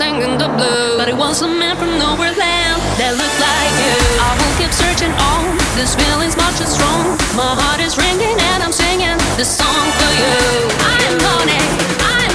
singing the blues. But it was a man from nowhere land that looked like you. I will keep searching on. This feeling's much too strong. My heart is ringing and I'm singing this song for you. I'm on it.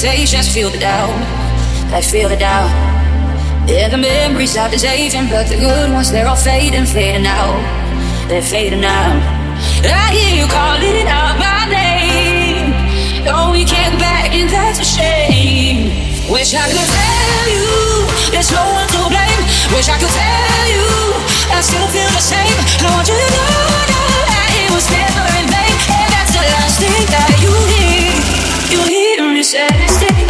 Hesitations, feel the doubt. I feel the doubt. Yeah, the memories are deceiving, but the good ones, they're all fading, fading out. They're fading out. I hear you calling out my name. Oh, we can't back, and that's a shame. Wish I could tell you there's no one to blame. Wish I could tell you I still feel the same. I want you to know, know that it was never in vain, and that's the last thing that you hear. Hear me say,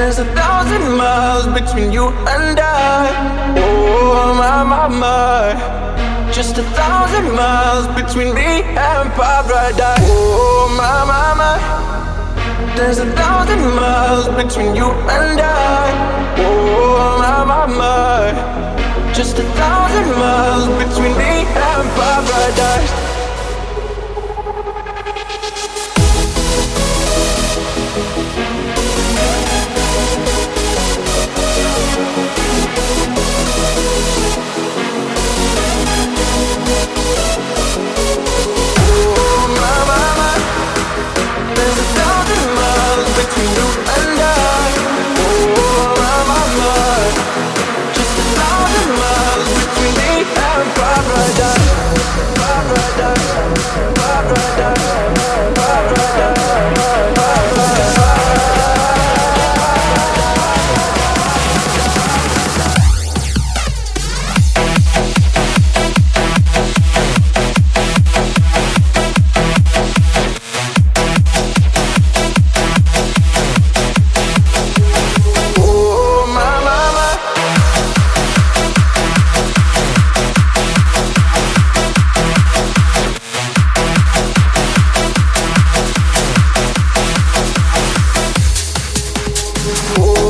There's a thousand miles between you and I. Oh, my, my, my. Just a thousand miles between me and paradise. Oh, my, my, my. There's a thousand miles between you and I. Oh, my, my, my. Just a thousand miles between me and paradise. Oh.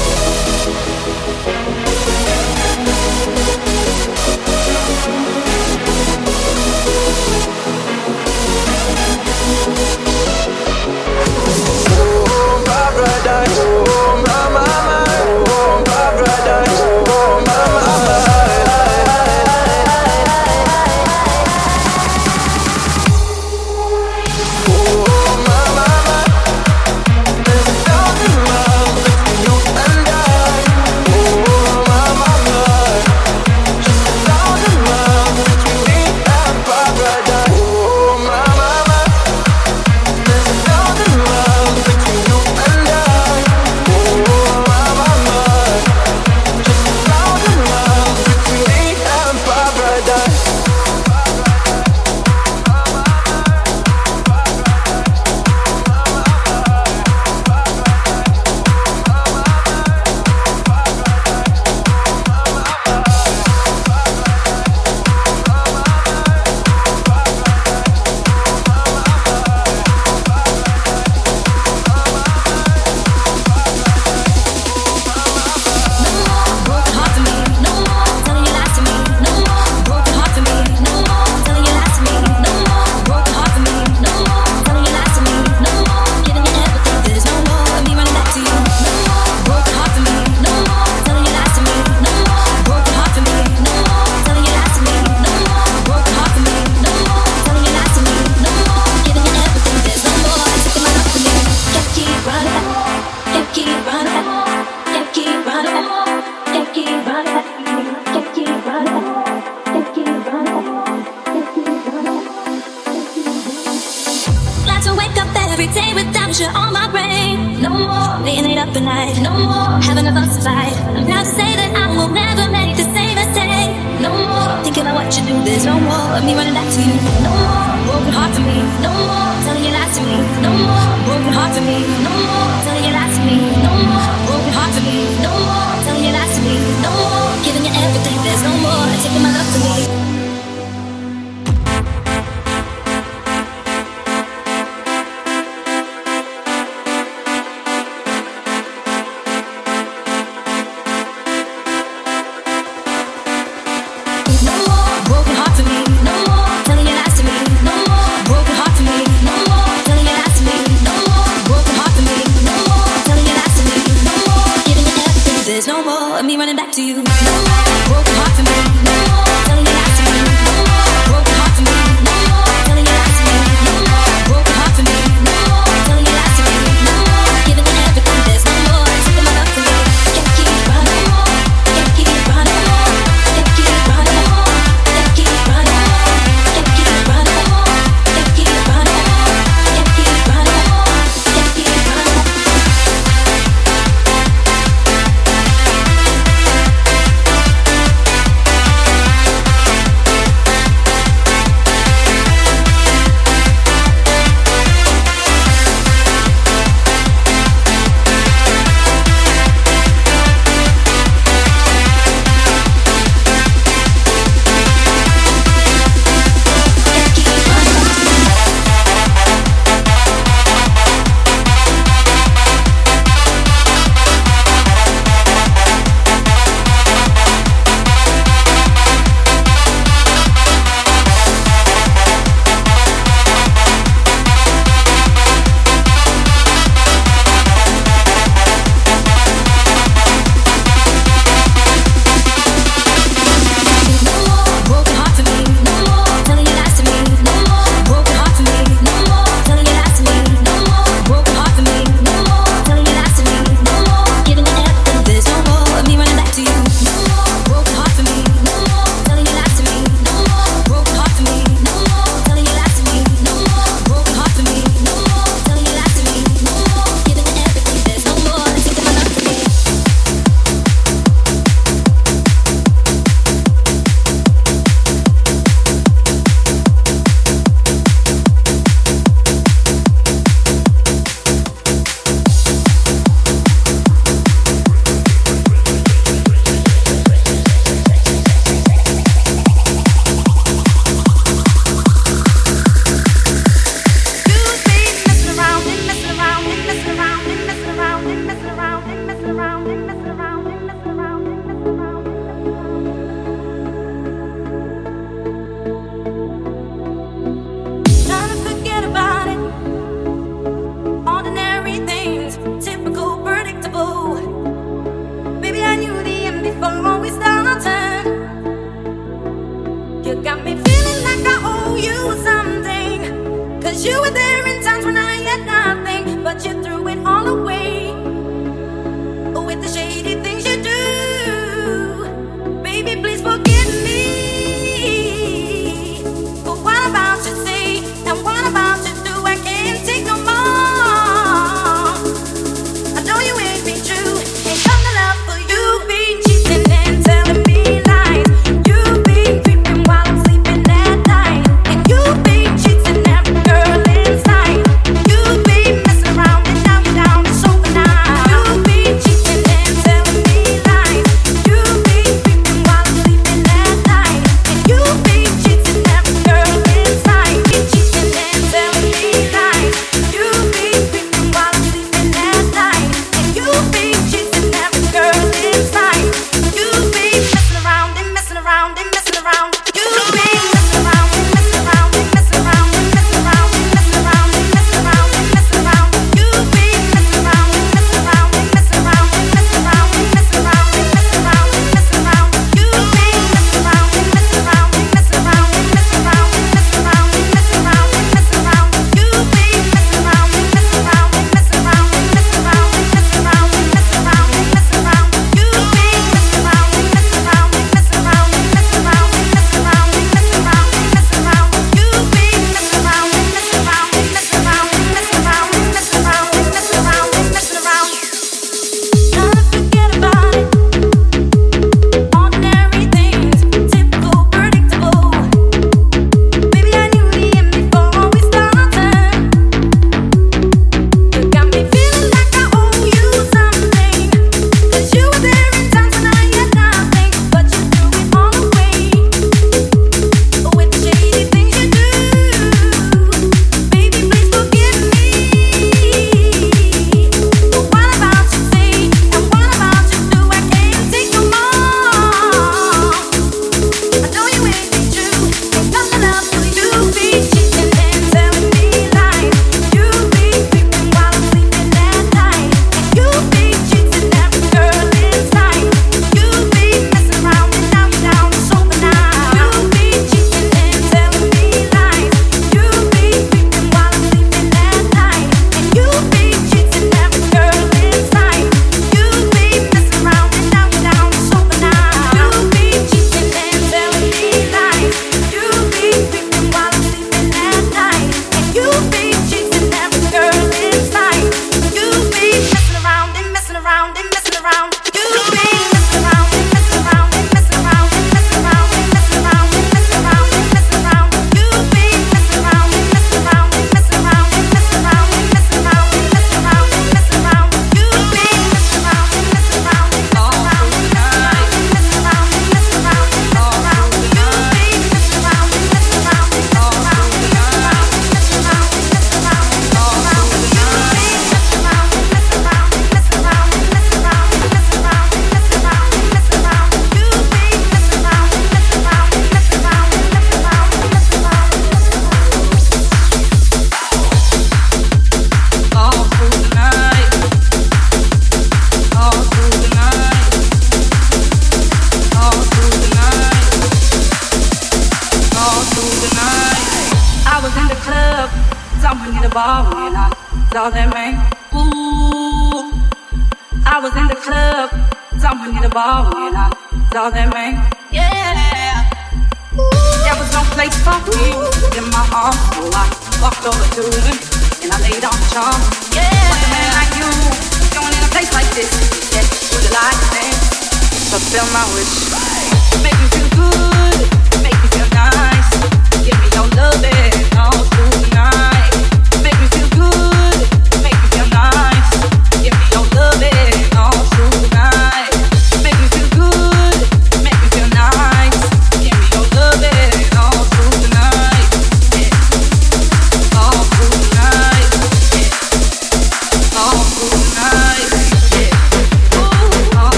Paradise,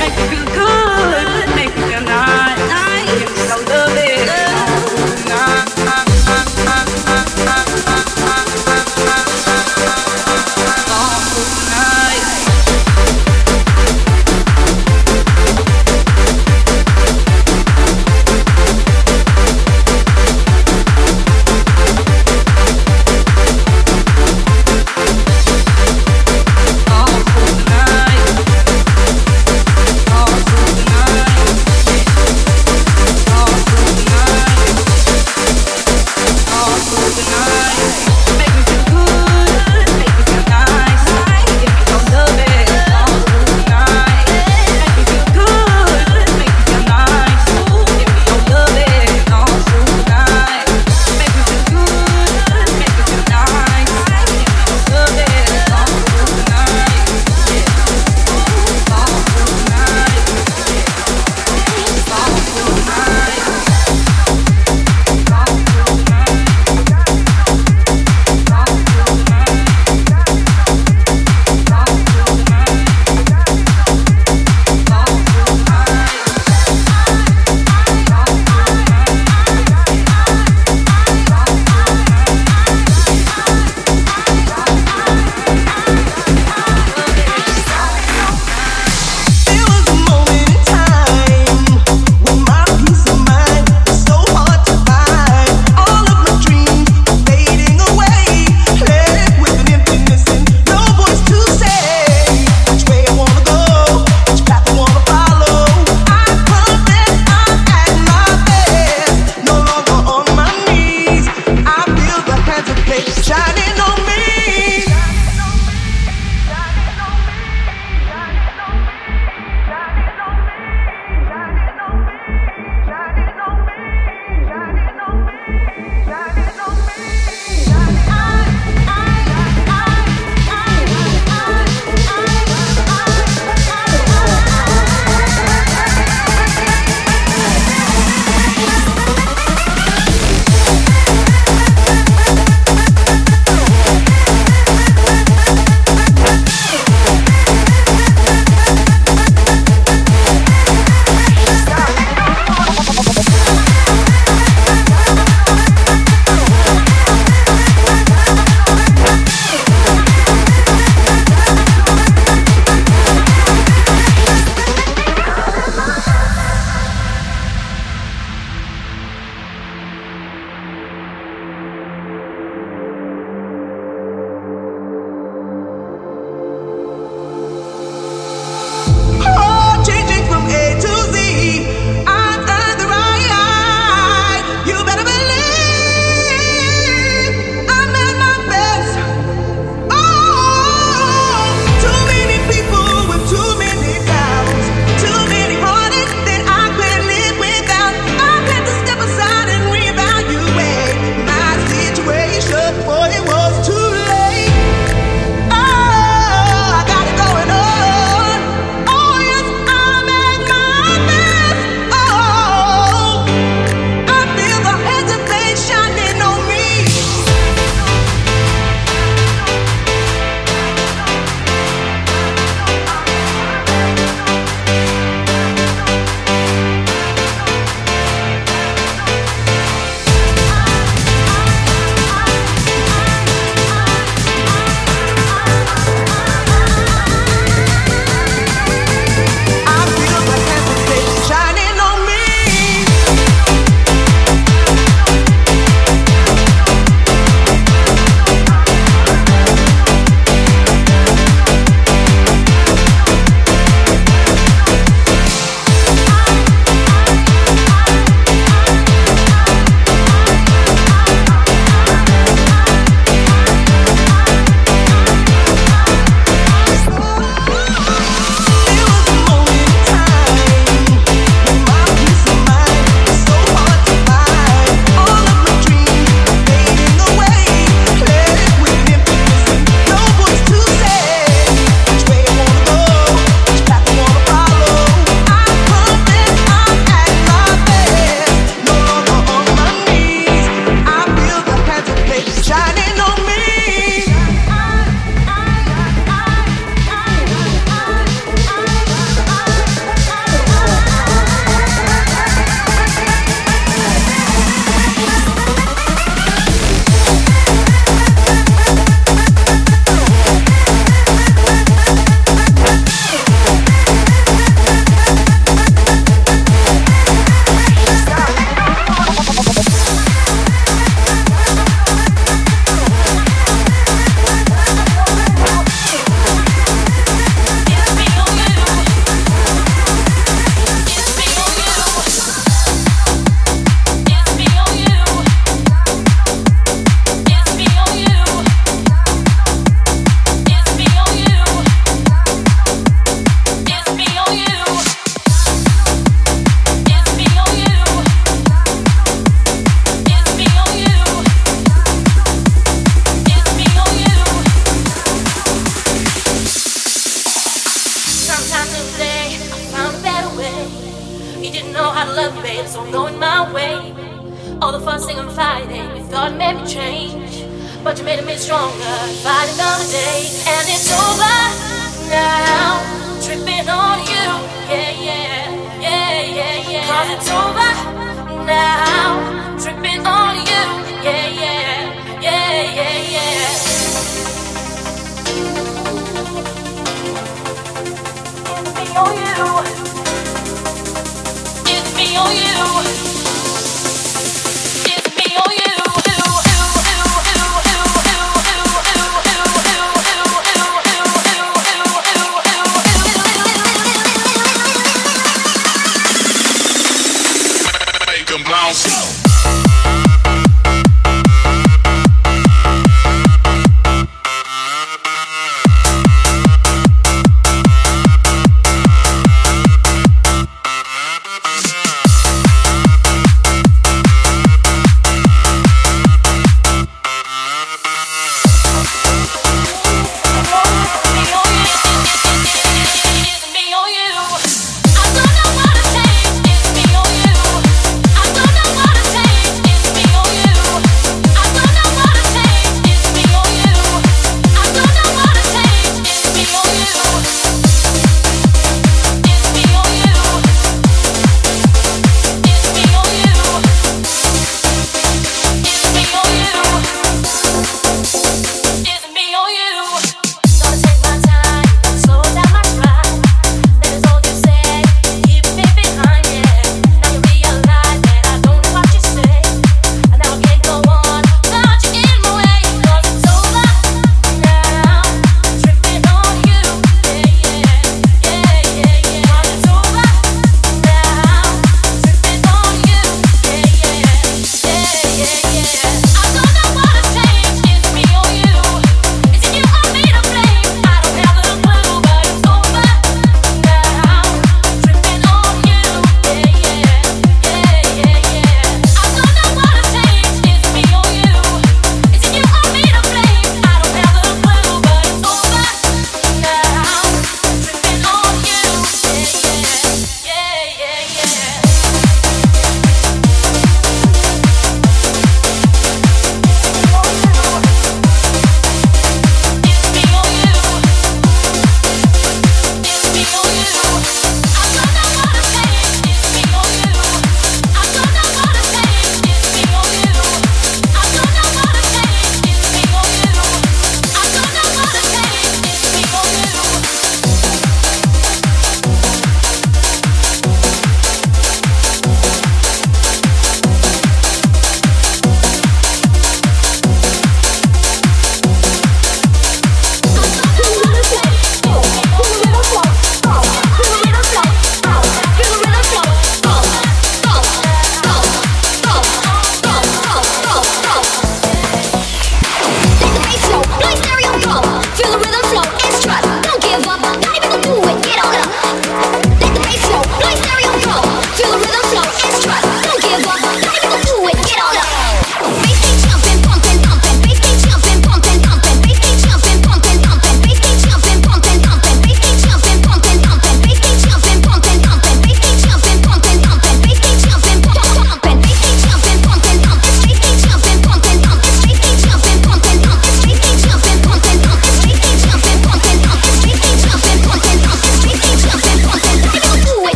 Make me feel good.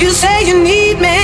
You say you need me.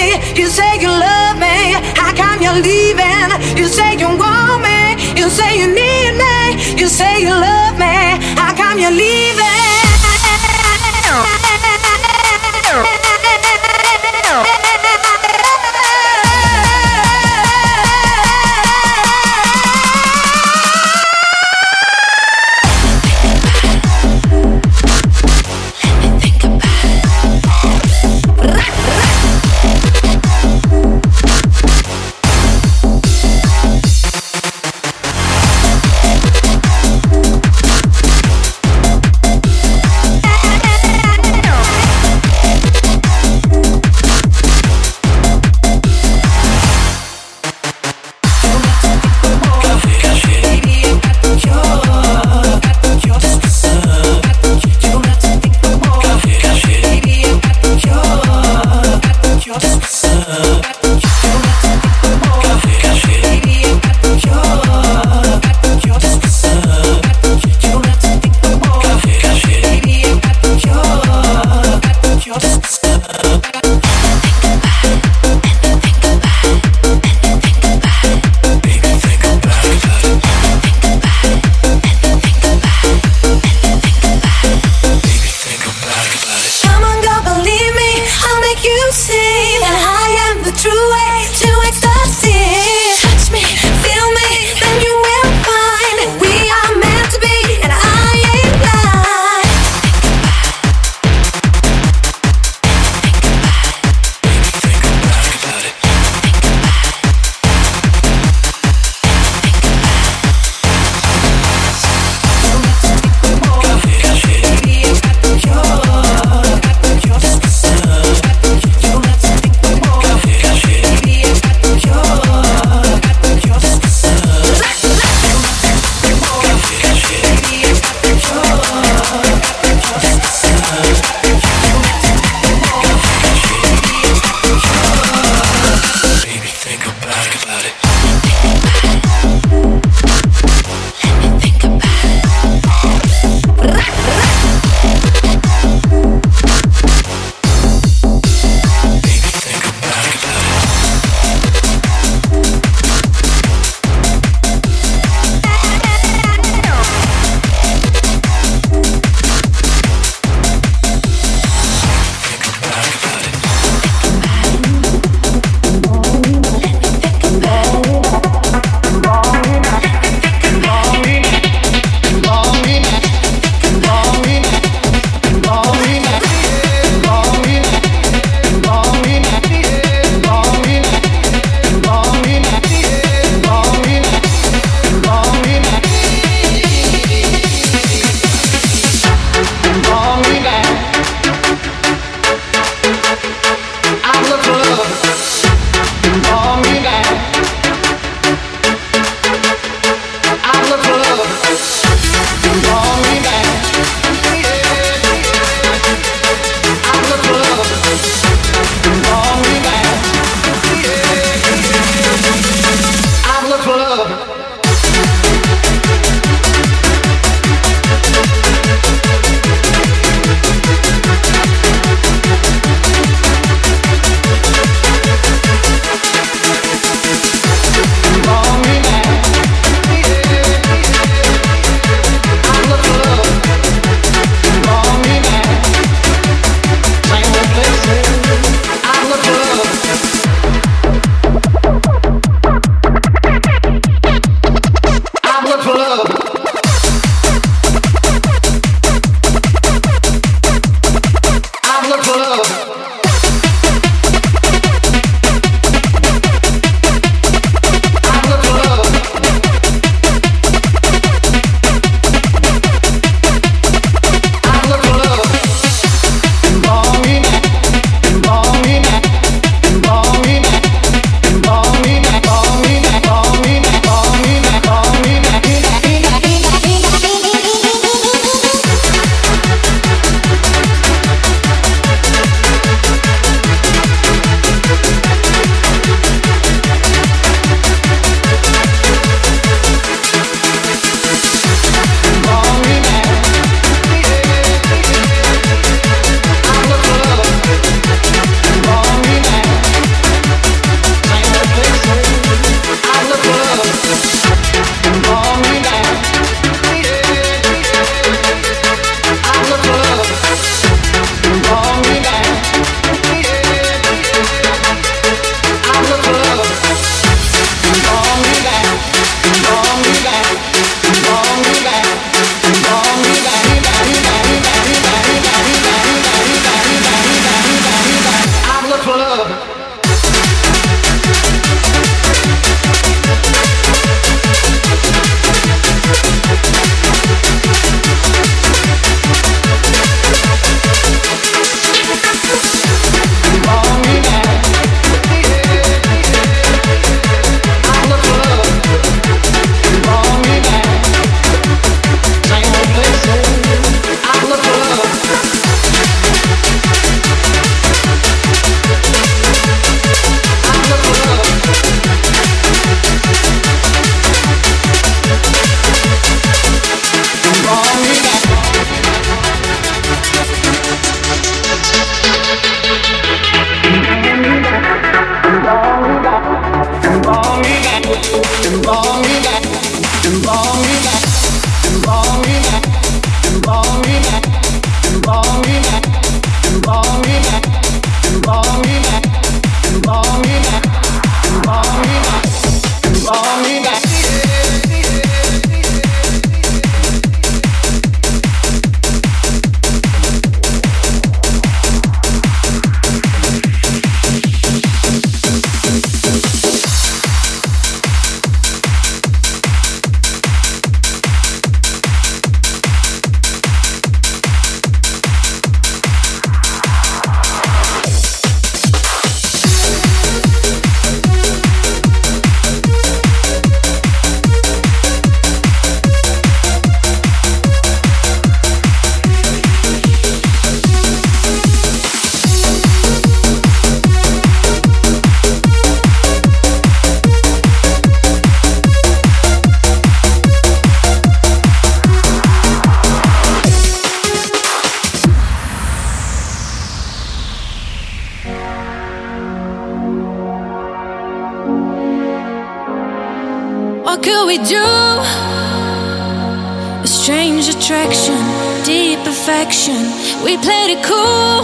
Deep. We played it cool.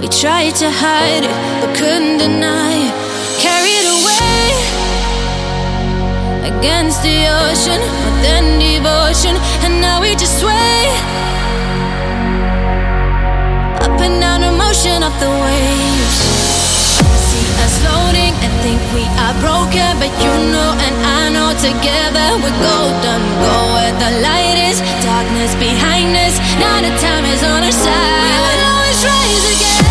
We tried to hide it, but couldn't deny it. Carried away against the ocean, but then devotion, and now we just sway up and down emotion of the waves. Us floating and think we are broken, but you know and I know together we're golden. Go where the light is, darkness behind us. Now the time is on our side. We will always rise again,